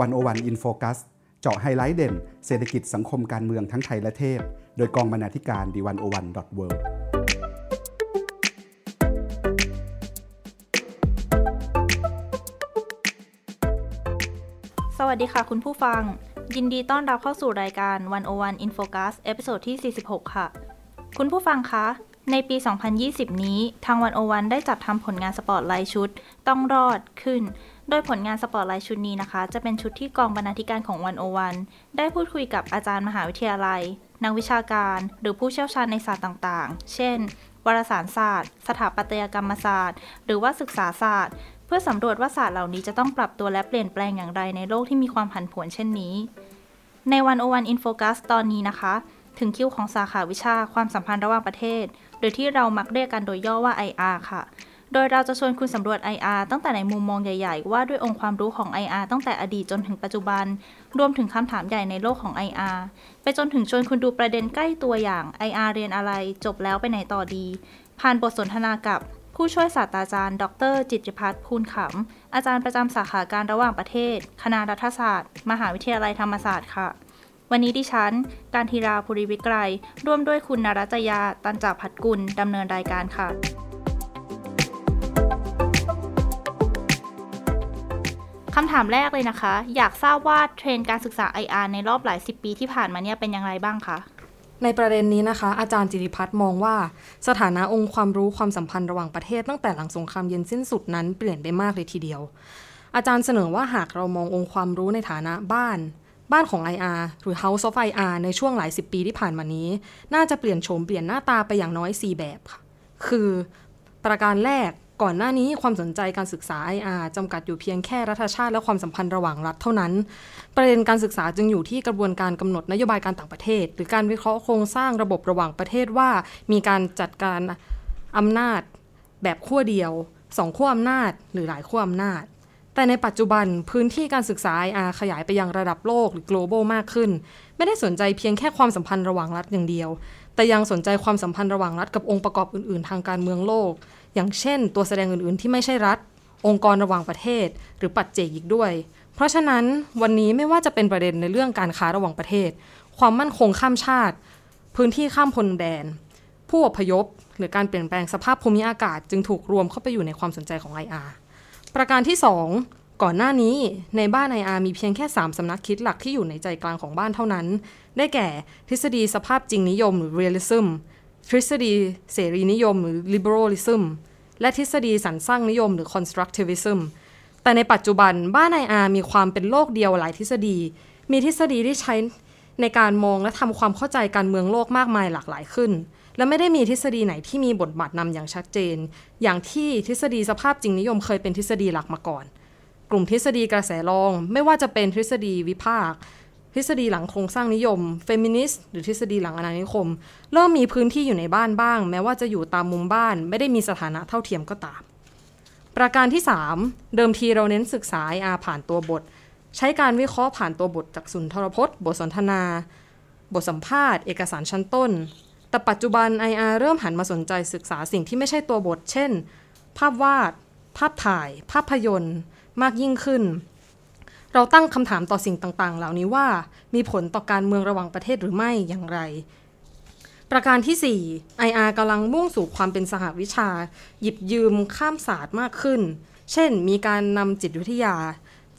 One O One In Focus เจาะไฮไลท์เด่น เศรษฐกิจสังคมการเมืองทั้งไทยและเทศโดยกองบรรณาธิการ The One O One dot worldสวัสดีค่ะคุณผู้ฟัง ยินดีต้อนรับเข้าสู่รายการ 101 In Focus episode ที่ 46 ค่ะ คุณผู้ฟังคะ ในปี 2020 นี้ทาง 101 ได้จัดทำผลงานสปอร์ตไลท์ชุด ต้องรอดขึ้น โดยผลงานสปอร์ตไลท์ชุดนี้นะคะ จะเป็นชุดที่กองบรรณาธิการของ101ได้พูดคุยกับอาจารย์มหาวิทยาลัย นักวิชาการ หรือผู้เชี่ยวชาญในศาสตร์ต่างๆ เช่น วารสารศาสตร์ สถาปัตยกรรมศาสตร์ หรือว่าศึกษาศาสตร์ เพื่อสำรวจว่าศาสตร์เหล่านี้จะต้องปรับตัวและเปลี่ยนแปลงอย่างไรในโลกที่มีความผันผวนเช่นนี้ ใน One O One In Focus ตอนนี้นะคะ ถึงคิวของสาขาวิชาความสัมพันธ์ระหว่างประเทศหรือที่เรามักเรียกกันโดยย่อว่า IR ค่ะ โดยเราจะชวนคุณสำรวจ IR ตั้งแต่ในมุมมองใหญ่ๆ ว่าด้วยองค์ความรู้ของ IR ตั้งแต่อดีตจนถึงปัจจุบัน รวมถึงคำถามใหญ่ในโลกของ IR ไปจนถึงชวนคุณดูประเด็นใกล้ตัวอย่าง IR เรียนอะไร จบแล้วไปไหนต่อดี ผ่านบทสนทนากับผู้ช่วยศาสตราจารย์ ดร จิตรพัฒน์ภูลขำ อาจารย์ประจำสาขาการระหว่างประเทศ คณะรัฐศาสตร์ มหาวิทยาลัยธรรมศาสตร์ค่ะ วันนี้ดิฉัน การทีราภูริวิกรร่วมด้วยคุณนรัจยา ตันจับพัดกุลดำเนินรายการค่ะ คำถามแรกเลยนะคะ อยากทราบว่าเทรนด์การศึกษา IR ในรอบหลายสิบปีที่ผ่านมาเนี่ยเป็นอย่างไรบ้างคะในประเด็นนี้นะคะ อาจารย์จิริพัฒน์มองว่า สถานะองค์ความรู้ความสัมพันธ์ระหว่างประเทศตั้งแต่หลังสงครามเย็นสิ้นสุดนั้นเปลี่ยนไปมากเลยทีเดียว อาจารย์เสนอว่าหากเรามององค์ความรู้ในฐานะบ้าน บ้านของ IR หรือ House of IR ในช่วงหลายสิบปีที่ผ่านมานี้ น่าจะเปลี่ยนโฉมเปลี่ยนหน้าตาไปอย่างน้อย 4 แบบค่ะ คือ ประการแรก ก่อนหน้านี้ความสนใจการศึกษา IR จำกัดอยู่เพียงแค่รัฐชาติและความสัมพันธ์ระหว่างรัฐเท่านั้น ประเด็นการศึกษาจึงอยู่ที่กระบวนการกำหนดนโยบายการต่างประเทศ หรือการวิเคราะห์โครงสร้างระบบระหว่างประเทศว่า มีการจัดการอำนาจแบบขั้วเดียวสองขั้วอำนาจ หรือหลายขั้วอำนาจ แต่ในปัจจุบันพื้นที่การศึกษา IR ขยายไปยังระดับโลกหรือ global มากขึ้น ไม่ได้สนใจเพียงแค่ความสัมพันธ์ระหว่างรัฐอย่างเดียว แต่ยังสนใจความสัมพันธ์ระหว่างรัฐกับองค์ประกอบอื่น ๆ ทางการเมืองโลก อย่างเช่น ตัวแสดงอื่นๆ ที่ไม่ใช่รัฐ องค์กรระหว่างประเทศ หรือปัจเจกอีกด้วย เพราะฉะนั้นวันนี้ไม่ว่าจะเป็นประเด็นในเรื่องการค้าระหว่างประเทศ ความมั่นคงข้ามชาติ พื้นที่ข้ามพรมแดน ผู้อพยพ หรือการเปลี่ยนแปลงสภาพภูมิอากาศ จึงถูกรวมเข้าไปอยู่ในความสนใจของ IR ประการที่ 2ก่อนหน้านี้ในบ้าน IR มีเพียงแค่ 3 สำนักคิดหลักที่อยู่ในใจกลางของบ้านเท่านั้น ได้แก่ทฤษฎีสภาพจริงนิยมหรือ realism ทฤษฎีเสรีนิยมหรือ liberalism และทฤษฎีสรรสร้างนิยมหรือ constructivism แต่ในปัจจุบันบ้าน IR มีความเป็นโลกเดียวหลายทฤษฎี มีทฤษฎีที่ใช้ในการมองและทำความเข้าใจการเมืองโลกมากมายหลากหลายขึ้น และไม่ได้มีทฤษฎีไหนที่มีบทบาทนำอย่างชัดเจน อย่างที่ทฤษฎีสภาพจริงนิยมเคยเป็นทฤษฎีหลักมาก่อน กลุ่มทฤษฎีกระแสรอง ไม่ว่าจะเป็นทฤษฎีวิพากษ์ ทฤษฎีหลังโครงสร้างนิยมเฟมินิสต์หรือทฤษฎีหลังอาณานิคม เริ่มมีพื้นที่อยู่ในบ้านบ้าง แม้ว่าจะอยู่ตามมุมบ้าน ไม่ได้มีสถานะเท่าเทียมก็ตาม ประการที่ 3 เดิมทีเราเน้นศึกษา IR ผ่านตัวบท ใช้การวิเคราะห์ผ่านตัวบทจากสุนทรพจน์ บทสนทนา บทสัมภาษณ์ เอกสารชั้นต้น แต่ปัจจุบัน IR เริ่มหันมาสนใจศึกษาสิ่งที่ไม่ใช่ตัวบท เช่น ภาพวาด ภาพถ่าย ภาพยนตร์ มากยิ่งขึ้น เราตั้งคำถามต่อสิ่งต่างๆ เหล่านี้ว่ามีผลต่อการเมืองระหว่างประเทศหรือไม่อย่างไร ประการที่ 4 IR กำลังมุ่งสู่ความเป็นสหวิชา หยิบยืมข้ามศาสตร์มากขึ้น เช่น มีการนำจิตวิทยา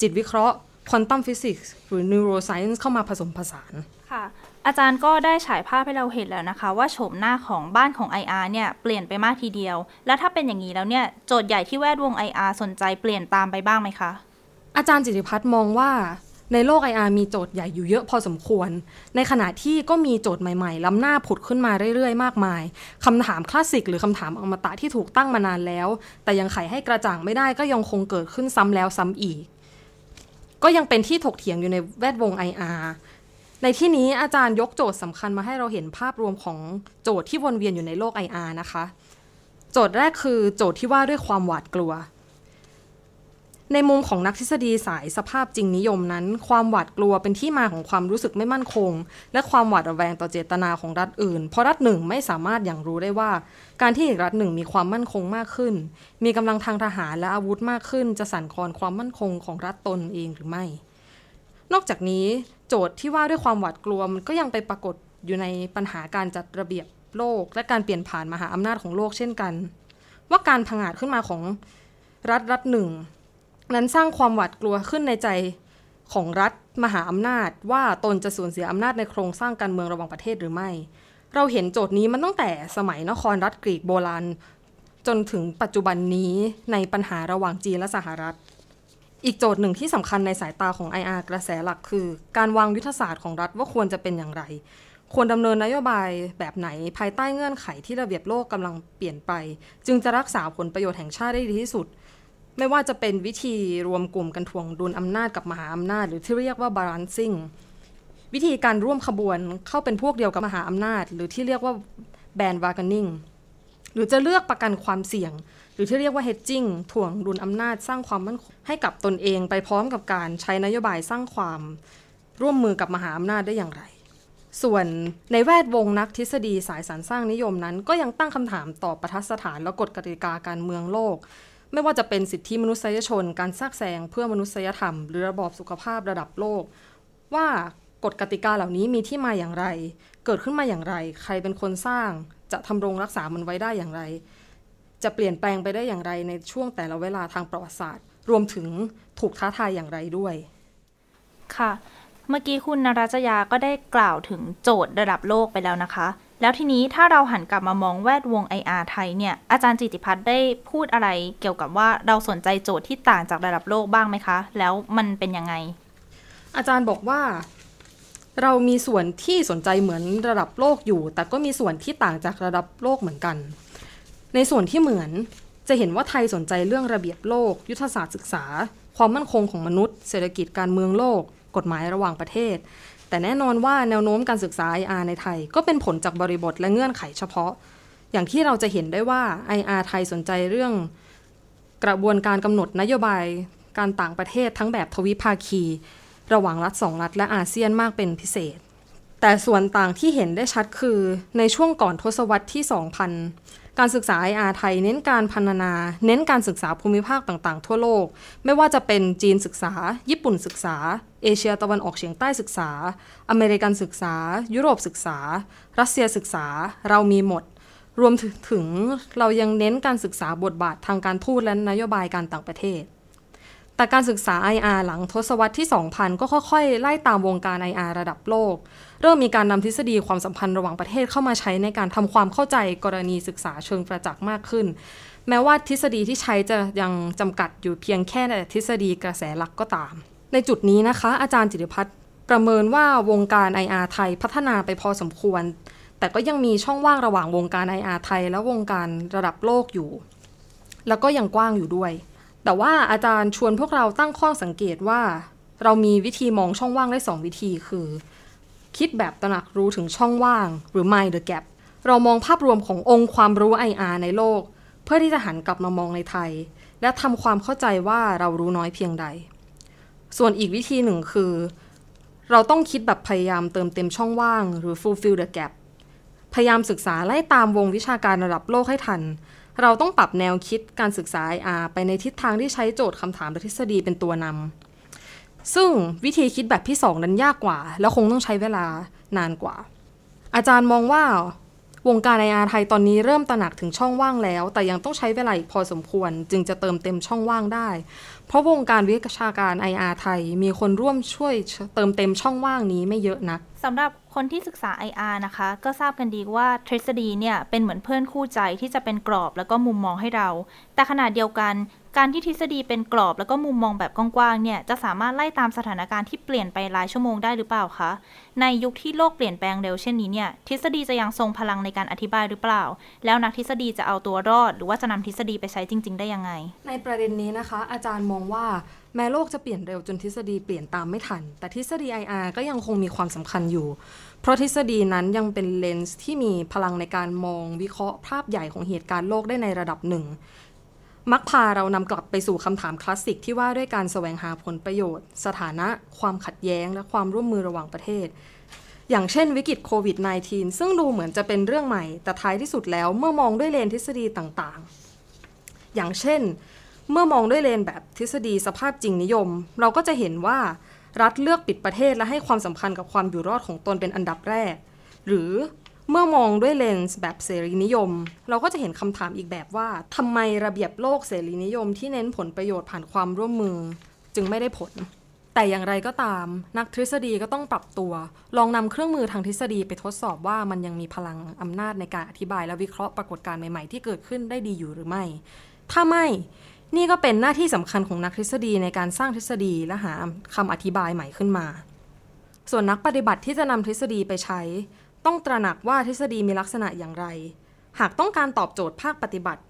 จิตวิเคราะห์ควอนตัมฟิสิกส์หรือ neuroscience เข้ามาผสมผสานค่ะอาจารย์ก็ได้ฉายภาพให้เราเห็นแล้วนะคะ ว่าโฉมหน้าของบ้านของ IR เนี่ยเปลี่ยนไปมากทีเดียว และถ้าเป็นอย่างนี้แล้วเนี่ยโจทย์ใหญ่ที่แวดวง IR สนใจเปลี่ยนตามไปบ้างไหมคะ อาจารย์จิติพัฒน์มองว่าในโลก IR มีโจทย์ใหญ่อยู่เยอะพอสมควร ในขณะที่ก็มีโจทย์ใหม่ๆ ล้ำหน้าผุดขึ้นมาเรื่อยๆ มากมาย คำถามคลาสสิกหรือคำถามอมตะที่ถูกตั้งมานานแล้ว แต่ยังไขให้กระจ่างไม่ได้ก็ยังคงเกิดขึ้นซ้ำแล้วซ้ำอีก ก็ยังเป็นที่ถกเถียงอยู่ในแวดวง IR ในที่นี้อาจารย์ยกโจทย์สำคัญมาให้เราเห็นภาพรวมของโจทย์ที่วนเวียนอยู่ในโลก IR นะคะ โจทย์แรกคือโจทย์ที่ว่าด้วยความหวาดกลัว ในมุมของนักทฤษฎีสายสภาพจริงนิยมนั้น ความหวาดกลัวเป็นที่มาของความรู้สึกไม่มั่นคง และความหวาดระแวงต่อเจตนาของรัฐอื่น เพราะรัฐหนึ่งไม่สามารถอย่างรู้ได้ว่า การที่อีกรัฐหนึ่งมีความมั่นคงมากขึ้น มีกำลังทางทหารและอาวุธมากขึ้น จะสั่นคลอนความมั่นคงของรัฐตนเองหรือไม่ นอกจากนี้ โจทย์ที่ว่าด้วยความหวาดกลัวมันก็ยังไปปรากฏอยู่ในปัญหาการจัดระเบียบโลก และการเปลี่ยนผ่านมหาอำนาจของโลกเช่นกัน ว่าการพังอาจขึ้นมาของรัฐรัฐหนึ่ง นั้นสร้างความหวาดกลัวขึ้นในใจของรัฐมหาอำนาจ ว่าตนจะสูญเสียอำนาจในโครงสร้างการเมืองระหว่างประเทศหรือไม่ เราเห็นโจทย์นี้มันตั้งแต่สมัยนครรัฐกรีกโบราณ จนถึงปัจจุบันนี้ในปัญหาระหว่างจีนและสหรัฐ อีกโจทย์หนึ่งที่สำคัญในสายตาของ IR กระแสหลักคือ การวางยุทธศาสตร์ของรัฐว่าควรจะเป็นอย่างไร ควรดำเนินนโยบายแบบไหนภายใต้เงื่อนไขที่ระเบียบโลกกำลังเปลี่ยนไป จึงจะรักษาผลประโยชน์แห่งชาติได้ดีที่สุด ไม่ว่าจะเป็นวิธีรวมกลุ่มกันทวงดุลอำนาจกับมหาอำนาจ หรือที่เรียกว่า balancing วิธีการร่วมขบวนเข้าเป็นพวกเดียวกับมหาอำนาจ หรือที่เรียกว่า band bargaining หรือจะเลือกประกันความเสี่ยง หรือที่เรียกว่า hedging ถ่วงดุลอำนาจสร้างความมั่นคงให้กับตนเองไปพร้อมกับการใช้นโยบายสร้างความร่วมมือกับมหาอำนาจได้อย่างไร ส่วนในแวดวงนักทฤษฎีสายสรรสร้างนิยมนั้น ก็ยังตั้งคำถามต่อประทัดสถานและกฎกติกาการเมืองโลก ไม่ว่าจะเป็นสิทธิมนุษยชน การแทรกแซงเพื่อมนุษยธรรม หรือระบอบสุขภาพระดับโลก ว่ากฎกติกาเหล่านี้มีที่มาอย่างไร เกิดขึ้นมาอย่างไร ใครเป็นคนสร้าง จะทำรงรักษามันไว้ได้อย่างไร จะเปลี่ยนแปลงไปได้อย่างไรในช่วงแต่ละเวลาทางประวัติศาสตร์ รวมถึงถูกท้าทายอย่างไรด้วย ค่ะ เมื่อกี้คุณนรัจยาก็ได้กล่าวถึงโจทย์ระดับโลกไปแล้วนะคะ แล้วทีนี้ถ้าเราหันกลับมามองแวดวง IR ไทยเนี่ย อาจารย์จิติพัฒน์ได้พูดอะไรเกี่ยวกับว่าเราสนใจโจทย์ที่ต่างจากระดับโลกบ้างไหมคะ แล้วมันเป็นยังไง อาจารย์บอกว่าเรามีส่วนที่สนใจเหมือนระดับโลกอยู่ แต่ก็มีส่วนที่ต่างจากระดับโลกเหมือนกัน ในส่วนที่เหมือนจะเห็นว่าไทยสนใจเรื่องระเบียบโลก ยุทธศาสตร์ศึกษา ความมั่นคงของมนุษย์ เศรษฐกิจการเมืองโลก กฎหมายระหว่างประเทศ แต่แน่นอนว่าแนวโน้มการศึกษา IR ในไทย ก็เป็นผลจากบริบทและเงื่อนไขเฉพาะ อย่างที่เราจะเห็นได้ว่า IR ไทยสนใจเรื่อง กระบวนการกำหนดนโยบายการต่างประเทศทั้งแบบทวิภาคี ระหว่างรัฐสองรัฐและอาเซียนมากเป็นพิเศษ แต่ส่วนต่างที่เห็นได้ชัดคือ ในช่วงก่อนทศวรรษที่ 2000 การศึกษา IR ไทยเน้นการพันนา เน้นการศึกษาภูมิภาคต่างๆ ทั่วโลก ไม่ว่าจะเป็นจีนศึกษา ญี่ปุ่นศึกษา เอเชียตะวันออกเฉียงใต้ศึกษา อเมริกันศึกษา ยุโรปศึกษา รัสเซียศึกษา เรามีหมด รวมถึงเรายังเน้นการศึกษาบทบาททางการทูตและนโยบายการต่างประเทศ แต่การศึกษา IR หลังทศวรรษที่ 2000 ก็ค่อยๆ ไล่ตามวงการ IR ระดับโลก เริ่มมีการนำทฤษฎีความสัมพันธ์ระหว่างประเทศเข้ามาใช้ในการทำความเข้าใจกรณีศึกษาเชิงประจักษ์มากขึ้นแม้ว่าทฤษฎีที่ใช้จะยังจำกัดอยู่เพียงแค่ทฤษฎีกระแสหลักก็ตาม ในจุดนี้นะคะ อาจารย์จิติพัฒน์ประเมินว่าวงการ IR ไทยพัฒนาไปพอสมควร แต่ก็ยังมีช่องว่างระหว่างวงการ IR ไทย และวงการระดับโลกอยู่ แล้วก็ยังกว้างอยู่ด้วย แต่ว่าอาจารย์ชวนพวกเราตั้งข้อสังเกตว่า เรามีวิธีมองช่องว่างได้สองวิธีคือ คิดแบบตระหนักรู้ถึงช่องว่าง หรือ mind the gap เรามองภาพรวมขององค์ความรู้ IR ในโลก เพื่อที่จะหันกลับมามองในไทย และทำความเข้าใจว่าเรารู้น้อยเพียงใด ส่วนอีกวิธีหนึ่งคือ เราต้องคิดแบบพยายามเติมเต็มช่องว่าง หรือ fulfill the gap พยายามศึกษาไล่ตามวงวิชาการระดับโลกให้ทัน เราต้องปรับแนวคิดการศึกษา IR ไปในทิศทางที่ใช้โจทย์คำถามและทฤษฎีเป็นตัวนำ ซึ่งวิธีคิดแบบที่สองนั้นยากกว่า และคงต้องใช้เวลานานกว่า อาจารย์มองว่า วงการไออาไทยตอนนี้เริ่มตระหนักถึงช่องว่างแล้ว แต่ยังต้องใช้เวลาอีกพอสมควร จึงจะเติมเต็มช่องว่างได้ เพราะวงการวิชาการ IR ไทยมีคนร่วมช่วยเติมเต็มช่องว่างนี้ไม่เยอะนักสำหรับคนที่ศึกษา IR นะคะ ก็ทราบกันดีว่าทฤษฎีเนี่ยเป็นเหมือนเพื่อนคู่ใจที่จะเป็นกรอบแล้วก็มุมมองให้เรา แต่ขณะเดียวกัน การที่ทฤษฎีเป็นกรอบแล้วก็มุมมองแบบกว้างๆเนี่ยจะสามารถไล่ตามสถานการณ์ที่เปลี่ยนไปรายชั่วโมงได้หรือเปล่าคะ ในยุคที่โลกเปลี่ยนแปลงเร็วเช่นนี้เนี่ยทฤษฎีจะยังทรงพลังในการอธิบายหรือเปล่า แล้วนักทฤษฎีจะเอาตัวรอด หรือว่าจะนำทฤษฎีไปใช้จริง ๆ ได้ยังไง ในประเด็นนี้นะคะ อาจารย์มองว่าแม้โลกจะเปลี่ยนเร็วจนทฤษฎีเปลี่ยนตามไม่ทัน แต่ทฤษฎี IR ก็ยังคงมีความสำคัญอยู่ เพราะทฤษฎีนั้นยังเป็นเลนส์ที่มีพลังในการมองวิเคราะห์ภาพใหญ่ของเหตุการณ์โลกได้ในระดับหนึ่ง มักพาเรานำกลับไปสู่คำถามคลาสสิกที่ว่าด้วยการแสวงหาผลประโยชน์ สถานะ ความขัดแย้ง และความร่วมมือระหว่างประเทศ อย่างเช่นวิกฤตโควิด -19 ซึ่งดูเหมือนจะเป็นเรื่องใหม่ แต่ท้ายที่สุดแล้วเมื่อมองด้วยเลนทฤษฎีต่างๆ อย่างเช่น เมื่อมองด้วยเลนแบบทฤษฎีสภาพจริงนิยม เราก็จะเห็นว่ารัฐเลือกปิดประเทศและให้ความสำคัญกับความอยู่รอดของตนเป็นอันดับแรก หรือ เมื่อมองด้วยเลนส์แบบเสรีนิยม เราก็จะเห็นคำถามอีกแบบว่าทำไมระเบียบโลกเสรีนิยมที่เน้นผลประโยชน์ผ่านความร่วมมือ จึงไม่ได้ผล แต่อย่างไรก็ตาม นักทฤษฎีก็ต้องปรับตัว ลองนำเครื่องมือทางทฤษฎีไปทดสอบว่ามันยังมีพลังอำนาจในการอธิบายและวิเคราะห์ปรากฏการณ์ใหม่ๆที่เกิดขึ้นได้ดีอยู่หรือไม่ ถ้าไม่นี่ก็เป็นหน้าที่สำคัญของนักทฤษฎีในการสร้างทฤษฎีและหาคำอธิบายใหม่ขึ้นมา ส่วนนักปฏิบัติที่จะนำทฤษฎีไปใช้ ต้องตระหนักว่าทฤษฎีมีลักษณะอย่างไร หากต้องการตอบโจทย์ภาคปฏิบัติ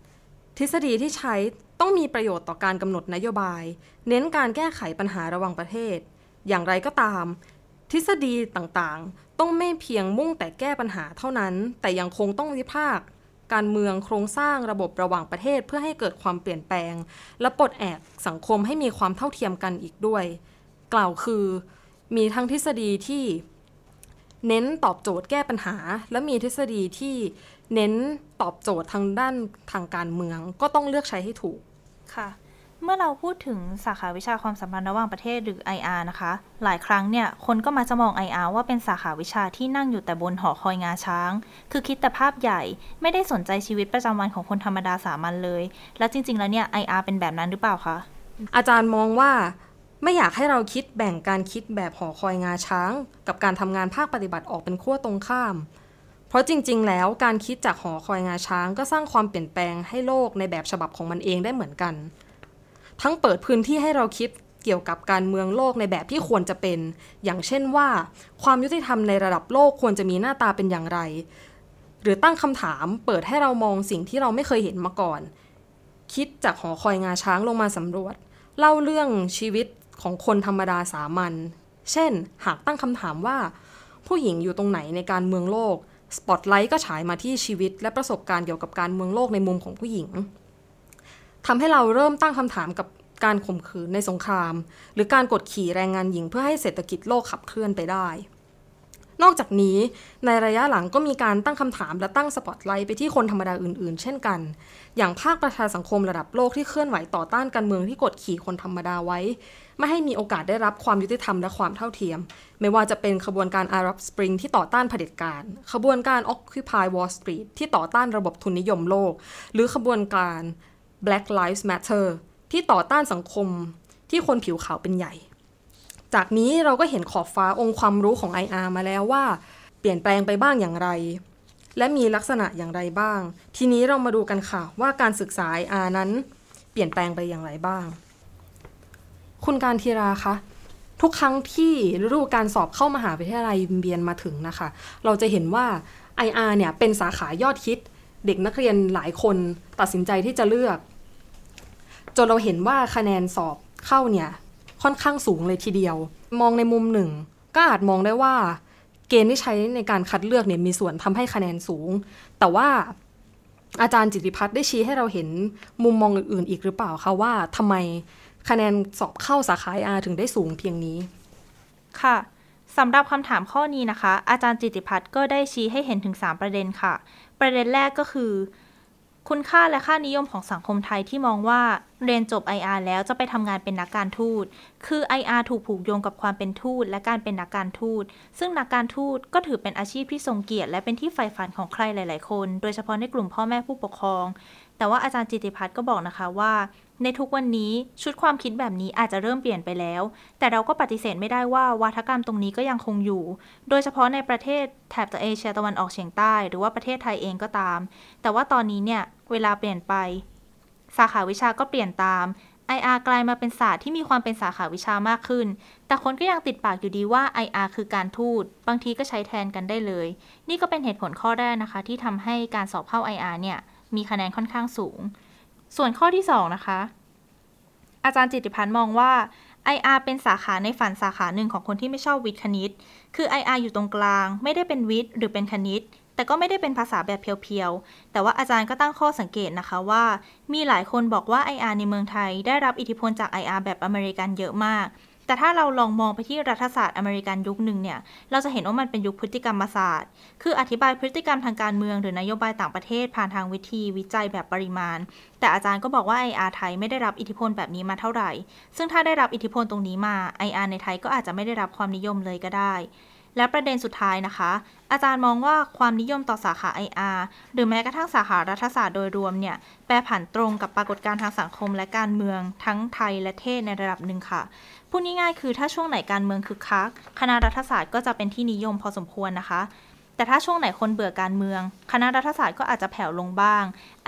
ทฤษฎีที่ใช้ต้องมีประโยชน์ต่อการกำหนดนโยบาย เน้นการแก้ไขปัญหาระหว่างประเทศ อย่างไรก็ตาม ทฤษฎีต่างๆ ต้องไม่เพียงมุ่งแต่แก้ปัญหาเท่านั้น แต่ยังคงต้องวิพากษ์การเมืองโครงสร้างระบบระหว่างประเทศเพื่อให้เกิดความเปลี่ยนแปลง และปลดแอกสังคมให้มีความเท่าเทียมกันอีกด้วย กล่าวคือ มีทั้งทฤษฎีที่ เน้นตอบโจทย์แก้ปัญหา และมีทฤษฎีที่เน้นตอบโจทย์ทางด้านทางการเมือง ก็ต้องเลือกใช้ให้ถูกค่ะ เมื่อเราพูดถึงสาขาวิชาความสัมพันธ์ระหว่างประเทศหรือ IR นะคะ หลายครั้งเนี่ยคนก็มาจะมอง IR ว่าเป็นสาขาวิชาที่นั่งอยู่แต่บนหอคอยงาช้าง คือคิดแต่ภาพใหญ่ ไม่ได้สนใจชีวิตประจำวันของคนธรรมดาสามัญเลย แล้วจริง ๆ แล้วเนี่ย IR เป็นแบบนั้นหรือเปล่าคะอาจารย์มองว่า ไม่อยากให้เราคิดแบ่งการคิดแบบหอคอยงาช้าง กับการทำงานภาคปฏิบัติออกเป็นขั้วตรงข้าม เพราะจริง ๆ แล้วการคิดจากหอคอยงาช้าง ก็สร้างความเปลี่ยนแปลงให้โลกในแบบฉบับของมันเองได้เหมือนกัน ทั้งเปิดพื้นที่ให้เราคิดเกี่ยวกับการเมืองโลกในแบบที่ควรจะเป็น อย่างเช่นว่า ความยุติธรรมในระดับโลกควรจะมีหน้าตาเป็นอย่างไร หรือตั้งคำถามเปิดให้เรามองสิ่งที่เราไม่เคยเห็นมาก่อน คิดจากหอคอยงาช้างลงมาสำรวจ เล่าเรื่องชีวิต ของคนธรรมดาสามัญ เช่น หากตั้งคำถามว่า ผู้หญิงอยู่ตรงไหนในการเมืองโลก สปอตไลท์ก็ฉายมาที่ชีวิตและประสบการณ์เกี่ยวกับการเมืองโลกในมุมของผู้หญิงทำให้เราเริ่มตั้งคำถามกับการข่มขืนในสงคราม หรือการกดขี่แรงงานหญิงเพื่อให้เศรษฐกิจโลกขับเคลื่อนไปได้ นอกจากนี้ในระยะหลังก็มีการตั้งคำถามและตั้งสปอตไลท์ไปที่คนธรรมดาอื่นๆ เช่นกัน อย่างภาคประชาสังคมระดับโลกที่เคลื่อนไหวต่อต้านการเมืองที่กดขี่คนธรรมดาไว้ ไม่ให้มีโอกาสได้รับความยุติธรรมและความเท่าเทียม ไม่ว่าจะเป็นขบวนการ Arab Spring ที่ต่อต้านเผด็จการ ขบวนการ Occupy Wall Street ที่ต่อต้านระบบทุนนิยมโลก หรือขบวนการ Black Lives Matter ที่ต่อต้านสังคมที่คนผิวขาวเป็นใหญ่ จากนี้เราก็เห็นขอบฟ้าองค์ความรู้ของ IR มาแล้วว่า เปลี่ยนแปลงไปบ้างอย่างไร และมีลักษณะอย่างไรบ้าง ทีนี้เรามาดูกันค่ะว่าการศึกษา IR นั้น เปลี่ยนแปลงไปอย่างไรบ้าง คุณการทีราคะทุกครั้งที่ฤดูการสอบเข้ามหาวิทยาลัยเบียนมาถึงนะคะ เราจะเห็นว่า IR เนี่ยเป็นสาขายอดฮิต เด็กนักเรียนหลายคนตัดสินใจที่จะเลือก จนเราเห็นว่าคะแนนสอบเข้าเนี่ยค่อนข้างสูงเลยทีเดียว มองในมุมหนึ่ง ก็อาจมองได้ว่า เกณฑ์ที่ใช้ในการคัดเลือกเนี่ยมีส่วนทำให้คะแนนสูง แต่ว่าอาจารย์จิติพัฒน์ได้ชี้ให้เราเห็นมุมมองอื่นๆอีกหรือเปล่าคะว่าทำไม คะแนนสอบเข้าสาขาอาถึงได้สูงเพียงนี้ ค่ะสำหรับคำถามข้อนี้นะคะ อาจารย์จิติพัฒน์ก็ได้ชี้ให้เห็นถึง 3 ประเด็นค่ะ ประเด็นแรกก็คือ คุณค่าและค่านิยมของสังคมไทยที่มองว่าเรียนจบ IR แล้วจะไปทำงานเป็นนักการทูต คือ IR ถูกผูกโยงกับความเป็นทูตและการเป็นนักการทูต ซึ่งนักการทูตก็ถือเป็นอาชีพที่ทรงเกียรติ และเป็นที่ใฝ่ฝันของใครหลาย ๆ คน โดยเฉพาะในกลุ่มพ่อแม่ผู้ปกครอง แต่ว่าอาจารย์จิติพัฒน์ก็บอกนะคะว่าในทุกวันนี้ชุดความคิดแบบนี้อาจจะเริ่มเปลี่ยนไปแล้ว แต่เราก็ปฏิเสธไม่ได้ว่าวัฒกรรมตรงนี้ก็ยังคงอยู่ โดยเฉพาะในประเทศแถบตะเอเชียตะวันออกเฉียงใต้ หรือว่าประเทศไทยเองก็ตาม แต่ว่าตอนนี้เนี่ย เวลาเปลี่ยนไป สาขาวิชาก็เปลี่ยนตาม IR กลายมาเป็นศาสตร์ที่มีความเป็นสาขาวิชามากขึ้น แต่คนก็ยังติดปากอยู่ดีว่า IR คือการทูต บางทีก็ใช้แทนกันได้เลย นี่ก็เป็นเหตุผลข้อแรกนะคะ ที่ทำให้การสอบเข้า IR เนี่ย มีคะแนนค่อนข้างสูง ส่วนข้อที่ 2 นะคะ อาจารย์จิติพันธ์มองว่า IR เป็นสาขาในฝันสาขาหนึ่งของคนที่ไม่ชอบวิทย์คณิต คือ IR อยู่ตรงกลาง ไม่ได้เป็นวิทย์หรือเป็นคณิต แต่ก็ไม่ได้เป็นภาษาแบบเพียวๆ แต่ว่าอาจารย์ก็ตั้งข้อสังเกตนะคะว่า มีหลายคนบอกว่า IR ในเมืองไทย ได้รับอิทธิพลจาก IR แบบอเมริกันเยอะมาก แต่ถ้าเราลองมองไปที่รัฐศาสตร์อเมริกันยุคหนึ่งเนี่ย เราจะเห็นว่ามันเป็นยุคพฤติกรรมศาสตร์ คืออธิบายพฤติกรรมทางการเมือง หรือนโยบายต่างประเทศผ่านทางวิธีวิจัยแบบปริมาณ แต่อาจารย์ก็บอกว่า IR ไทยไม่ได้รับอิทธิพลแบบนี้มาเท่าไหร่ ซึ่งถ้าได้รับอิทธิพลตรงนี้มา IR ในไทยก็อาจจะไม่ได้รับความนิยมเลยก็ได้ และประเด็นสุดท้ายนะคะ อาจารย์มองว่าความนิยมต่อสาขา IR หรือแม้กระทั่งสาขารัฐศาสตร์โดยรวมเนี่ย แปรผันตรงกับปรากฏการณ์ทางสังคมและการเมืองทั้งไทยและเทศในระดับหนึ่งค่ะพูดง่ายๆคือถ้าช่วงไหนการเมืองคึกคัก คณะรัฐศาสตร์ก็จะเป็นที่นิยมพอสมควรนะคะ แต่ถ้าช่วงไหนคนเบื่อการเมือง คณะรัฐศาสตร์ก็อาจจะแผ่วลงบ้าง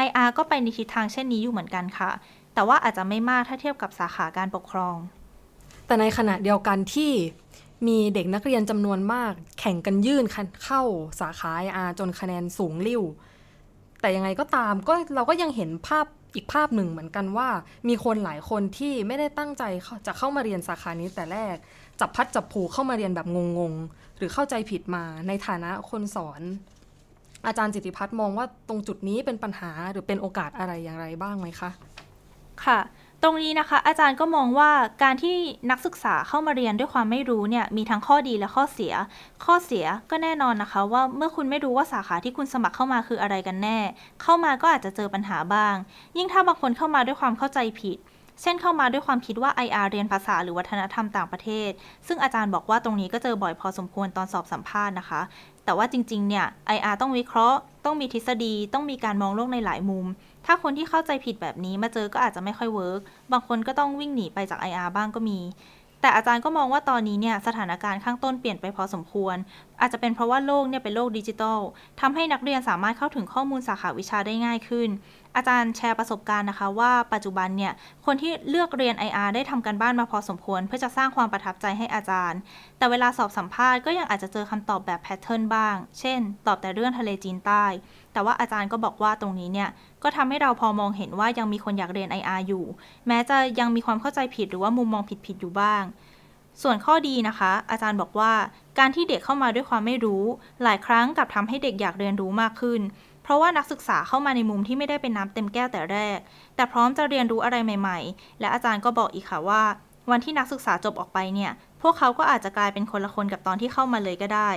IR ก็ไปในทิศทางเช่นนี้อยู่เหมือนกันค่ะ แต่ว่าอาจจะไม่มากถ้าเทียบกับสาขาการปกครอง แต่ในขณะเดียวกันที่ มีเด็กนักเรียนจำนวนมาก แข่งกันยื่นเข้าสาขาอาจนคะแนนสูงริ่วแต่ยังไงก็ตามก็เราก็ยังเห็นภาพอีกภาพหนึ่งเหมือนกันว่า มีคนหลายคนที่ไม่ได้ตั้งใจจะเข้ามาเรียนสาขานี้แต่แรก จับพัดจับผูเข้ามาเรียนแบบงงๆ หรือเข้าใจผิดมาในฐานะคนสอน อาจารย์จิติพัฒน์มองว่าตรงจุดนี้เป็นปัญหาหรือเป็นโอกาสอะไรอย่างไรบ้างไหมคะ ค่ะ ตรงนี้นะคะ อาจารย์ก็มองว่าการที่นักศึกษาเข้ามาเรียนด้วยความไม่รู้เนี่ยมีทั้งข้อดีและข้อเสีย ข้อเสียก็แน่นอนนะคะ ว่าเมื่อคุณไม่รู้ว่าสาขาที่คุณสมัครเข้ามาคืออะไรกันแน่ เข้ามาก็อาจจะเจอปัญหาบ้าง ยิ่งถ้าบางคนเข้ามาด้วยความเข้าใจผิด เช่นเข้ามาด้วยความคิดว่า IR เรียนภาษาหรือวัฒนธรรมต่างประเทศ ซึ่งอาจารย์บอกว่าตรงนี้ก็เจอบ่อยพอสมควรตอนสอบสัมภาษณ์นะคะ แต่ว่าจริงๆเนี่ย IR ต้องวิเคราะห์ ต้องมีทฤษฎี ต้องมีการมองโลกในหลายมุม ถ้าคนที่เข้าใจผิดแบบนี้มาเจอก็อาจจะไม่ค่อย work บางคนก็ต้องวิ่งหนีไปจาก IR บ้างก็มี แต่อาจารย์ก็มองว่าตอนนี้เนี่ยสถานการณ์ข้างต้นเปลี่ยนไปพอสมควร อาจจะเป็นเพราะว่าโลกเนี่ยเป็นโลกดิจิทัลทำให้นักเรียนสามารถเข้าถึงข้อมูลสาขาวิชาได้ง่ายขึ้น อาจารย์แชร์ประสบการณ์นะคะ ว่าปัจจุบันเนี่ยคนที่เลือกเรียน IR ได้ทำการบ้านมาพอสมควร เพื่อจะสร้างความประทับใจให้อาจารย์ แต่เวลาสอบสัมภาษณ์ก็ยังอาจจะเจอคำตอบแบบ pattern บ้าง เช่น ตอบแต่เรื่องทะเลจีนใต้ แต่ว่าอาจารย์ก็บอกว่าตรงนี้เนี่ยก็ทำให้เราพอมองเห็นว่ายังมีคนอยากเรียน IR อยู่ แม้จะยังมีความเข้าใจผิดหรือว่ามุมมองผิดๆอยู่บ้าง ส่วนข้อดีนะคะ อาจารย์บอกว่าการที่เด็กเข้ามาด้วยความไม่รู้ หลายครั้งกับทำให้เด็กอยากเรียนรู้มากขึ้น เพราะว่านักศึกษาเข้ามาในมุมที่ไม่ได้เป็นน้ำเต็มแก้วแต่แรก แต่พร้อมจะเรียนรู้อะไรใหม่ ๆ และอาจารย์ก็บอกอีกค่ะว่า วันที่นักศึกษาจบออกไปเนี่ย พวกเขาก็อาจจะกลายเป็นคนละคนกับตอนที่เข้ามาเลยก็ได้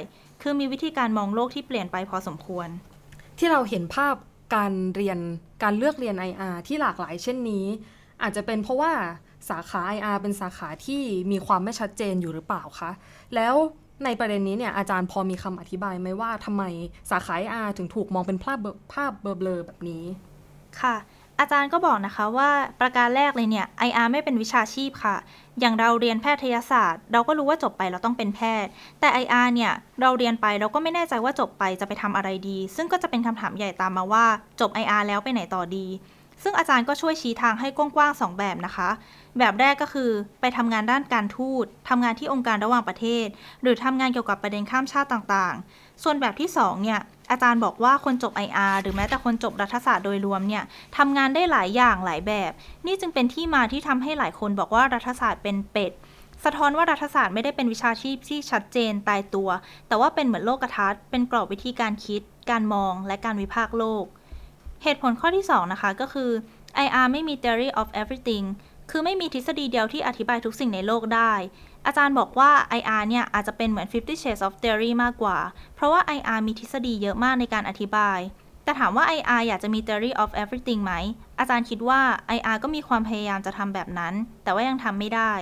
คือมีวิธีการมองโลกที่เปลี่ยนไปพอสมควร ที่เราเห็นภาพการเรียนการเลือกเรียน IR ที่หลากหลายเช่นนี้ อาจจะเป็นเพราะว่า สาขา IR เป็นสาขาที่มีความไม่ชัดเจนอยู่หรือเปล่าคะ แล้วในประเด็นนี้เนี่ยอาจารย์พอมีคำอธิบายไหมว่าทำไมสาขาอาถึงถูกมองเป็นภาพภาพเบลอแบบนี้ ค่ะ อาจารย์ก็บอกนะคะว่าประการแรกเลยเนี่ย IR ไม่เป็นวิชาชีพค่ะ อย่างเราเรียนแพทยศาสตร์ เราก็รู้ว่าจบไปเราต้องเป็นแพทย์ แต่ IR เนี่ยเราเรียนไปเราก็ไม่แน่ใจว่าจบไปจะไปทำอะไรดี ซึ่งก็จะเป็นคำถามใหญ่ตามมาว่าจบ IR แล้วไปไหนต่อดี ซึ่งอาจารย์ก็ช่วยชี้ทางให้กว้างๆสองแบบนะคะ แบบแรกก็คือไปทำงานด้านการทูตทำงานที่องค์การระหว่างประเทศ หรือทำงานเกี่ยวกับประเด็นข้ามชาติต่างๆ ส่วนแบบที่2เนี่ยอาจารย์บอกว่าคนจบ IR หรือแม้แต่คนจบรัฐศาสตร์โดยรวมเนี่ยทำงานได้หลายอย่างหลายแบบ นี่จึงเป็นที่มาที่ทำให้หลายคนบอกว่ารัฐศาสตร์เป็นเป็ดสะท้อนว่ารัฐศาสตร์ไม่ได้เป็นวิชาชีพที่ชัดเจนตายตัว แต่ว่าเป็นเหมือนโลกทัศน์ เป็นกรอบวิธีการคิด การมอง และการวิพากษ์โลก เหตุผลข้อที่ 2 นะคะก็คือ IR ไม่มี theory of everything คือไม่มีทฤษฎีเดียวที่อธิบายทุกสิ่งในโลกได้ อาจารย์บอกว่า IR เนี่ย อาจจะเป็นเหมือน Fifty Shades of Theory มากกว่า เพราะว่า IR มีทฤษฎีเยอะมากในการอธิบาย แต่ถามว่า IR อยากจะมี theory of everything ไหม อาจารย์คิดว่า IR ก็มีความพยายามจะทำแบบนั้น แต่ว่ายังทำไม่ได้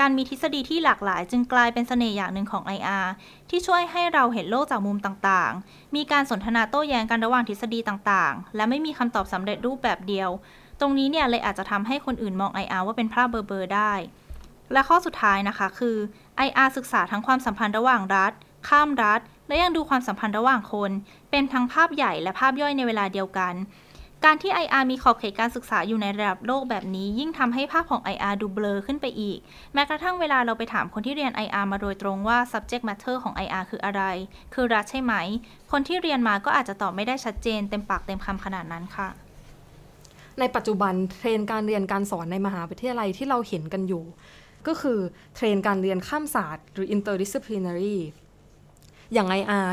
การมีทฤษฎีที่หลากหลายจึงกลายเป็นเสน่ห์อย่างหนึ่งของ IR ที่ช่วยให้เราเห็นโลกจากมุมต่างๆ มีการสนทนาโต้แย้งกันระหว่างทฤษฎีต่างๆ และไม่มีคำตอบสำเร็จรูปแบบเดียว ตรงนี้เนี่ยเลยอาจจะทำให้คนอื่นมอง IR ว่าเป็นภาพเบอร์ๆได้ และข้อสุดท้ายนะคะคือ IR ศึกษาทั้งความสัมพันธ์ระหว่างรัฐ ข้ามรัฐ และยังดูความสัมพันธ์ระหว่างคน เป็นทั้งภาพใหญ่และภาพย่อยในเวลาเดียวกัน การที่ IR มีขอบเขตการศึกษาอยู่ในระดับโลกแบบนี้ ยิ่งทำให้ภาพของ IR ดูเบลอขึ้นไปอีก แม้กระทั่งเวลาเราไปถามคนที่เรียน IR มาโดยตรงว่า subject matter ของ IR คืออะไร คือรัฐใช่ไหม คนที่เรียนมาก็อาจจะตอบไม่ได้ชัดเจน เต็มปากเต็มคำขนาดนั้นค่ะ ในปัจจุบันเทรนการเรียนการสอนในมหาวิทยาลัยที่เราเห็นกันอยู่ ก็คือเทรนการเรียนข้ามศาสตร์หรือ interdisciplinary อย่าง IR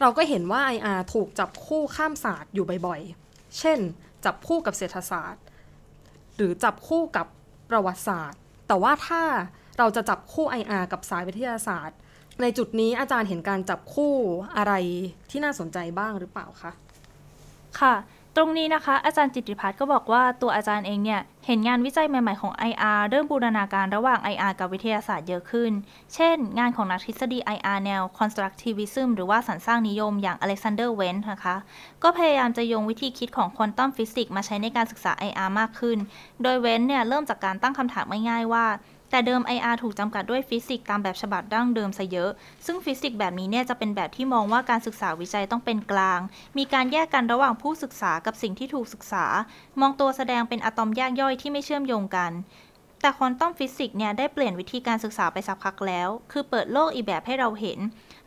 เราก็เห็นว่า IR ถูกจับคู่ข้ามศาสตร์อยู่บ่อยๆ เช่น จับคู่กับเศรษฐศาสตร์ หรือจับคู่กับประวัติศาสตร์ แต่ว่าถ้าเราจะจับคู่ IR กับสายวิทยาศาสตร์ ในจุดนี้อาจารย์เห็นการจับคู่อะไรที่น่าสนใจบ้างหรือเปล่าคะ ค่ะ ตรงนี้นะคะ อาจารย์จิติพัฒน์ก็บอกว่าตัวอาจารย์เองเนี่ย เห็นงานวิจัยใหม่ๆของ IR เริ่มบูรณาการระหว่าง IR กับวิทยาศาสตร์เยอะขึ้น เช่น งานของนักทฤษฎี IR แนว constructivism หรือว่าสรรสร้างนิยมอย่าง Alexander Wendt นนะคะ ก็พยายามจะโยงวิธีคิดของควอนตัมฟิสิกส์มาใช้ในการศึกษา IR มากขึ้น โดย Wendt เนี่ยเริ่มจากการตั้งคำถามง่ายๆว่า แต่เดิม IR ถูกจำกัดด้วยฟิสิกส์ตามแบบฉบับดั้งเดิมซะเยอะ ซึ่งฟิสิกส์แบบนี้เนี่ยจะเป็นแบบที่มองว่าการศึกษาวิจัยต้องเป็นกลาง มีการแยกกันระหว่างผู้ศึกษากับสิ่งที่ถูกศึกษา มองตัวแสดงเป็นอะตอมแยกย่อยที่ไม่เชื่อมโยงกัน แต่ควอนตัมฟิสิกส์เนี่ยได้เปลี่ยนวิธีการศึกษาไปสักพักแล้ว คือเปิดโลกอีกแบบให้เราเห็น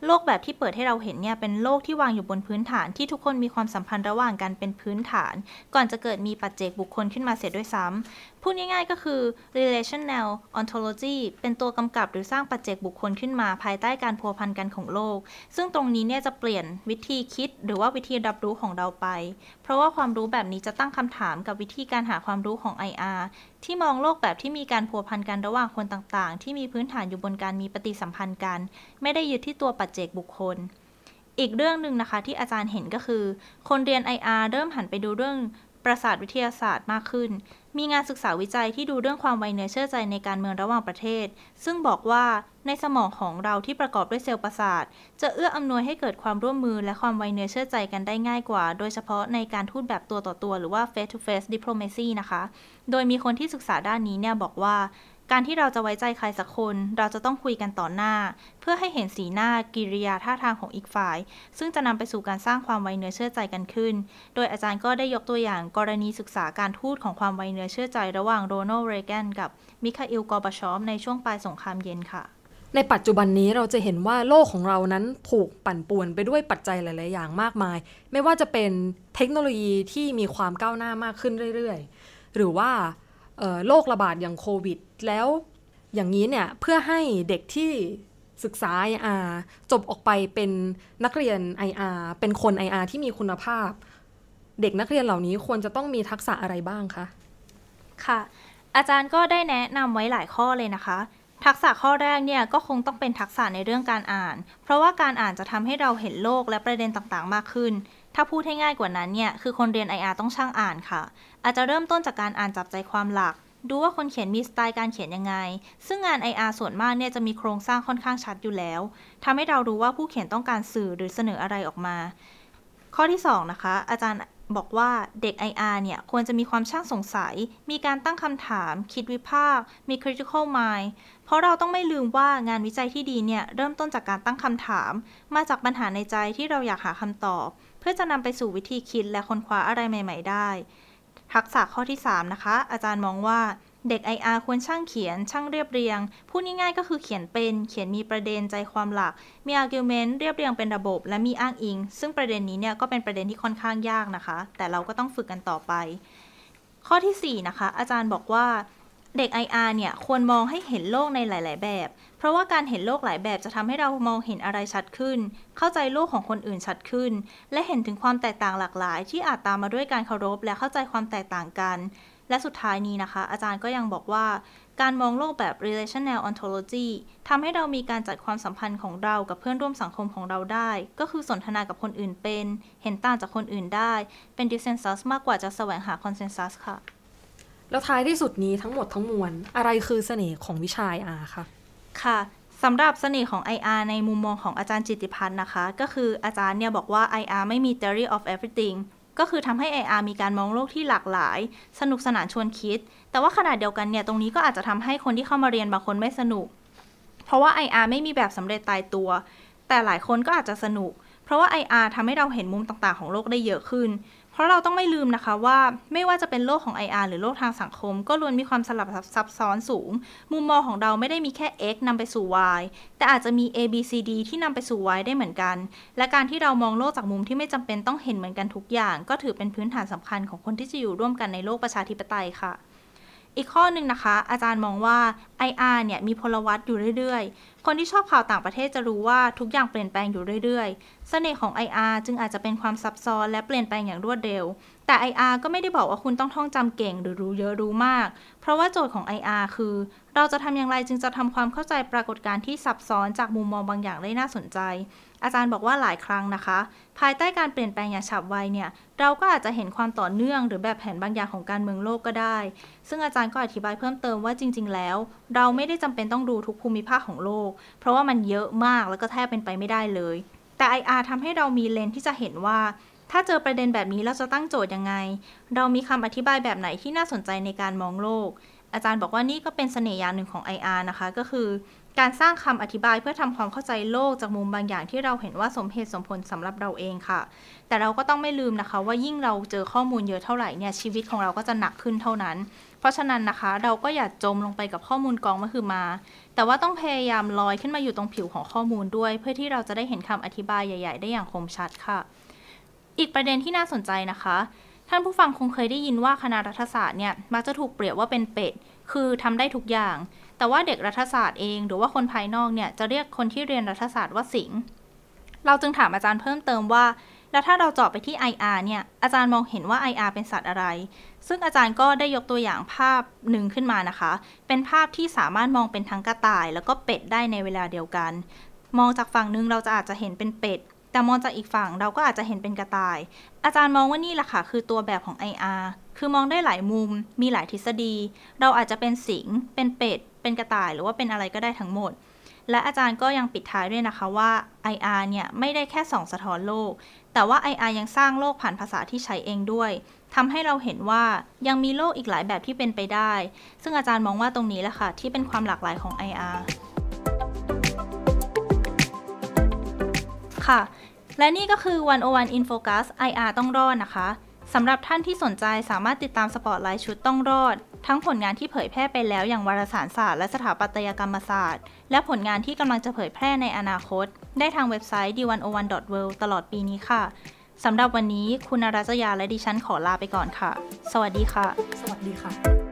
โลกแบบที่เปิดให้เราเห็นเนี่ยเป็นโลกที่วางอยู่บนพื้นฐานที่ทุกคนมีความสัมพันธ์ระหว่างกันเป็นพื้นฐาน ก่อนจะเกิดมีปัจเจกบุคคลขึ้นมาเสียด้วยซ้ำพูดง่ายๆก็คือ relational ontology เป็นตัวกำกับหรือสร้างปัจเจกบุคคลขึ้นมา ภายใต้การพัวพันกันของโลก ซึ่งตรงนี้เนี่ยจะเปลี่ยนวิธีคิด หรือว่าวิธีรับรู้ของเราไป เพราะว่าความรู้แบบนี้จะตั้งคำถามกับวิธีการหาความรู้ของ IR ที่มองโลกแบบที่มีการพัวพันกันระหว่างคนต่างๆ ที่มีพื้นฐานอยู่บนการมีปฏิสัมพันธ์กัน ไม่ได้ยึดที่ตัวปัจเจกบุคคล อีกเรื่องหนึ่งนะคะที่อาจารย์เห็นก็คือ คนเรียน IR เริ่มหันไปดูเรื่อง ประสาทวิทยาศาสตร์มากขึ้น มีงานศึกษาวิจัยที่ดูเรื่องความไวเนื้อเชื่อใจในการเมืองระหว่างประเทศ ซึ่งบอกว่าในสมองของเราที่ประกอบด้วยเซลล์ประสาท จะเอื้ออำนวยให้เกิดความร่วมมือและความไวเนื้อเชื่อใจกันได้ง่ายกว่า โดยเฉพาะในการทูตแบบตัวต่อตัว หรือว่า face to face diplomacy นะคะ โดยมีคนที่ศึกษาด้านนี้เนี่ยบอกว่า การที่เราจะไว้ใจใครสักคน เราจะต้องคุยกันต่อหน้า เพื่อให้เห็นสีหน้ากิริยาท่าทางของอีกฝ่าย ซึ่งจะนำไปสู่การสร้างความไวเนื้อเชื่อใจกันขึ้น โดยอาจารย์ก็ได้ยกตัวอย่างกรณีศึกษาการทูตของความไวเนื้อเชื่อใจ ระหว่างโรนัลด์เรแกนกับมิคาอิลกอร์บาชอฟในช่วงปลายสงครามเย็นค่ะในปัจจุบันนี้เราจะเห็นว่าโลกของเรานั้นถูกปั่นป่วนไปด้วยปัจจัยหลาย ๆ อย่างมากมาย ไม่ว่าจะเป็นเทคโนโลยีที่มีความก้าวหน้ามากขึ้นเรื่อย ๆ หรือว่า โรคระบาดอย่างโควิด แล้วอย่างนี้เนี่ยเพื่อให้เด็กที่ศึกษา IR จบออกไปเป็นนักเรียน IR เป็นคน IR ที่มีคุณภาพ เด็กนักเรียนเหล่านี้ควรจะต้องมีทักษะอะไรบ้างคะ ค่ะ อาจารย์ก็ได้แนะนำไว้หลายข้อเลยนะคะ ทักษะข้อแรกเนี่ยก็คงต้องเป็นทักษะในเรื่องการอ่าน เพราะว่าการอ่านจะทำให้เราเห็นโลกและประเด็นต่างๆ มากขึ้น ถ้าพูดให้ง่ายกว่านั้นเนี่ยคือคนเรียน IR ต้องช่างอ่านค่ะ อาจจะเริ่มต้นจากการอ่านจับใจความหลัก ดูว่าคนเขียนมีสไตล์การเขียนยังไง ซึ่งงาน IR ส่วนมากเนี่ยจะมีโครงสร้างค่อนข้างชัดอยู่แล้วทำให้เรารู้ว่าผู้เขียนต้องการสื่อหรือเสนออะไรออกมา ข้อที่ 2 นะคะ อาจารย์บอกว่าเด็ก IR เนี่ยควรจะมีความช่างสงสัย มีการตั้งคำถาม คิดวิพากษ์ มี critical mind เพราะเราต้องไม่ลืมว่างานวิจัยที่ดีเนี่ยเริ่มต้นจากการตั้งคำถาม มาจากปัญหาในใจที่เราอยากหาคำตอบ เพื่อจะนำไปสู่วิธีคิดและค้นคว้าอะไรใหม่ ๆ ได้ ทักษะข้อที่ 3 นะคะ อาจารย์มองว่าเด็ก IR ควรช่างเขียน ช่างเรียบเรียง พูดง่ายๆก็คือเขียนเป็น เขียนมีประเด็นใจความหลัก มี argument เรียบเรียงเป็นระบบ และมีอ้างอิง ซึ่งประเด็นนี้เนี่ยก็เป็นประเด็นที่ค่อนข้างยากนะคะ แต่เราก็ต้องฝึกกันต่อไป ข้อทีสี่4 นะคะ อาจารย์บอกว่าเด็ก IR เนี่ยควรมองให้เห็นโลกในหลาย ๆ แบบ เพราะว่าการเห็นโลกหลายแบบจะทำให้เรามองเห็นอะไรชัดขึ้น เข้าใจโลกของคนอื่นชัดขึ้น และเห็นถึงความแตกต่างหลากหลาย ที่อาจตามมาด้วยการเคารพและเข้าใจความแตกต่างกัน และสุดท้ายนี้นะคะ อาจารย์ก็ยังบอกว่า การมองโลกแบบ relational ontology ทำให้เรามีการจัดความสัมพันธ์ของเรากับเพื่อนร่วมสังคมของเราได้ ก็คือสนทนากับคนอื่นเป็น เห็นต่างจากคนอื่นได้ เป็น dissensus มากกว่าจะแสวงหา consensus ค่ะแล้วท้ายที่สุดนี้ทั้งหมดทั้งมวล อะไรคือเสน่ห์ของวิชา IR คะ ค่ะสำหรับเสน่ห์ของ IR ในมุมมองของอาจารย์จิติพันธ์นะคะ ก็คืออาจารย์เนี่ยบอกว่า IR ไม่มี theory of everything ก็คือทำให้ IR มีการมองโลกที่หลากหลาย สนุกสนานชวนคิด แต่ว่าขณะเดียวกันเนี่ย ตรงนี้ก็อาจจะทำให้คนที่เข้ามาเรียนบางคนไม่สนุก เพราะว่า IR ไม่มีแบบสำเร็จตายตัว แต่หลายคนก็อาจจะสนุก เพราะว่า IR ทำให้เราเห็นมุมต่างๆ ของโลกได้เยอะขึ้น เพราะเราต้องไม่ลืมนะคะว่าไม่ว่าจะเป็นโลกของ IR หรือโลกทางสังคม ก็ล้วนมีความสลับซับซ้อนสูง มุมมองของเราไม่ได้มีแค่ x นำไปสู่ y แต่อาจจะมี a b c d ที่นำไปสู่ y ได้เหมือนกัน และการที่เรามองโลกจากมุมที่ไม่จำเป็นต้องเห็นเหมือนกันทุกอย่าง ก็ถือเป็นพื้นฐานสำคัญของคนที่จะอยู่ร่วมกันในโลกประชาธิปไตยค่ะ อีกข้อหนึ่งนะคะ อาจารย์มองว่า IR เนี่ยมีพลวัตอยู่เรื่อยๆ คนที่ชอบข่าวต่างประเทศจะรู้ว่าทุกอย่างเปลี่ยนแปลงอยู่เรื่อยๆ เสน่ห์ของ IR จึงอาจจะเป็นความซับซ้อนและเปลี่ยนแปลงอย่างรวดเร็ว แต่ IR ก็ไม่ได้บอกว่าคุณต้องท่องจำเก่งหรือรู้เยอะรู้มาก เพราะว่าโจทย์ของ IR คือ เราจะทำอย่างไรจึงจะทำความเข้าใจปรากฏการณ์ที่ซับซ้อนจากมุมมองบางอย่างได้น่าสนใจ อาจารย์บอกว่าหลายครั้งนะคะ ภายใต้การเปลี่ยนแปลงอย่างฉับไวเนี่ย เราก็อาจจะเห็นความต่อเนื่องหรือแบบแผนบางอย่างของการเมืองโลกก็ได้ ซึ่งอาจารย์ก็อธิบายเพิ่มเติมว่าจริง ๆ แล้ว เราไม่ได้จำเป็นต้องดูทุกภูมิภาคของโลก เพราะว่ามันเยอะมากแล้วก็แทบเป็นไปไม่ได้เลย แต่ IR ทำให้เรามีเลนที่จะเห็นว่า ถ้าเจอประเด็นแบบนี้เราจะตั้งโจทย์ยังไง เรามีคำอธิบายแบบไหนที่น่าสนใจในการมองโลก อาจารย์บอกว่านี่ก็เป็นเสน่ห์อย่างหนึ่งของ IR นะคะ ก็คือ การสร้างคำอธิบายเพื่อทำความเข้าใจโลกจากมุมบางอย่างที่เราเห็นว่าสมเหตุสมผลสำหรับเราเองค่ะ แต่เราก็ต้องไม่ลืมนะคะ ว่ายิ่งเราเจอข้อมูลเยอะเท่าไหร่เนี่ยชีวิตของเราก็จะหนักขึ้นเท่านั้น เพราะฉะนั้นนะคะ เราก็อย่าจมลงไปกับข้อมูลกองมหึมา แต่ว่าต้องพยายามลอยขึ้นมาอยู่ตรงผิวของข้อมูลด้วย เพื่อที่เราจะได้เห็นคำอธิบายใหญ่ ๆ ได้อย่างคมชัดค่ะ อีกประเด็นที่น่าสนใจนะคะ ท่านผู้ฟังคงเคยได้ยินว่าคณะรัฐศาสตร์เนี่ยมักจะถูกเปรียบว่าเป็นเป็ด คือทำได้ทุกอย่าง แต่ว่าเด็กรัฐศาสตร์เองหรือว่าคนภายนอกเนี่ยจะเรียกคนที่เรียนรัฐศาสตร์ว่าสิงเราจึงถามอาจารย์เพิ่มเติมว่า แล้วถ้าเราเจาะไปที่ IR เนี่ยอาจารย์มองเห็นว่า IR เป็นสัตว์อะไร ซึ่งอาจารย์ก็ได้ยกตัวอย่างภาพหนึ่งขึ้นมานะคะ เป็นภาพที่สามารถมองเป็นทั้งกระต่าย แล้วก็เป็ดได้ในเวลาเดียวกัน มองจากฝั่งหนึ่งเราจะอาจจะเห็นเป็นเป็ดแต่มองจากอีกฝั่งเราก็อาจจะเห็นเป็นกระต่าย อาจารย์มองว่านี่แหละค่ะ คือตัวแบบของ IR คือมองได้หลายมุม มีหลายทฤษฎี เราอาจจะเป็นสิง เป็นเป็ด เป็นกระต่ายหรือว่าเป็นอะไรก็ได้ทั้งหมด และอาจารย์ก็ยังปิดท้ายด้วยนะคะว่า IR เนี่ยไม่ได้แค่ส่องสะท้อนโลก แต่ว่า IR ยังสร้างโลกผ่านภาษาที่ใช้เองด้วยทำให้เราเห็นว่ายังมีโลกอีกหลายแบบที่เป็นไปได้ ซึ่งอาจารย์มองว่าตรงนี้แหละค่ะที่เป็นความหลากหลายของ IR ค่ะ และนี่ก็คือ 101 in focus IR ต้องรอดนะคะสำหรับท่านที่สนใจสามารถติดตามสปอตไลท์ชุดต้องรอด ทั้งผลงานที่เผยแพร่ไปแล้วอย่างวารสารศาสตร์และสถาปัตยกรรมศาสตร์ และผลงานที่กำลังจะเผยแพร่ในอนาคต ได้ทางเว็บไซต์ d101.world ตลอดปีนี้ค่ะสำหรับวันนี้คุณนรัจยาและดิฉันขอลาไปก่อนค่ะ สวัสดีค่ะ สวัสดีค่ะ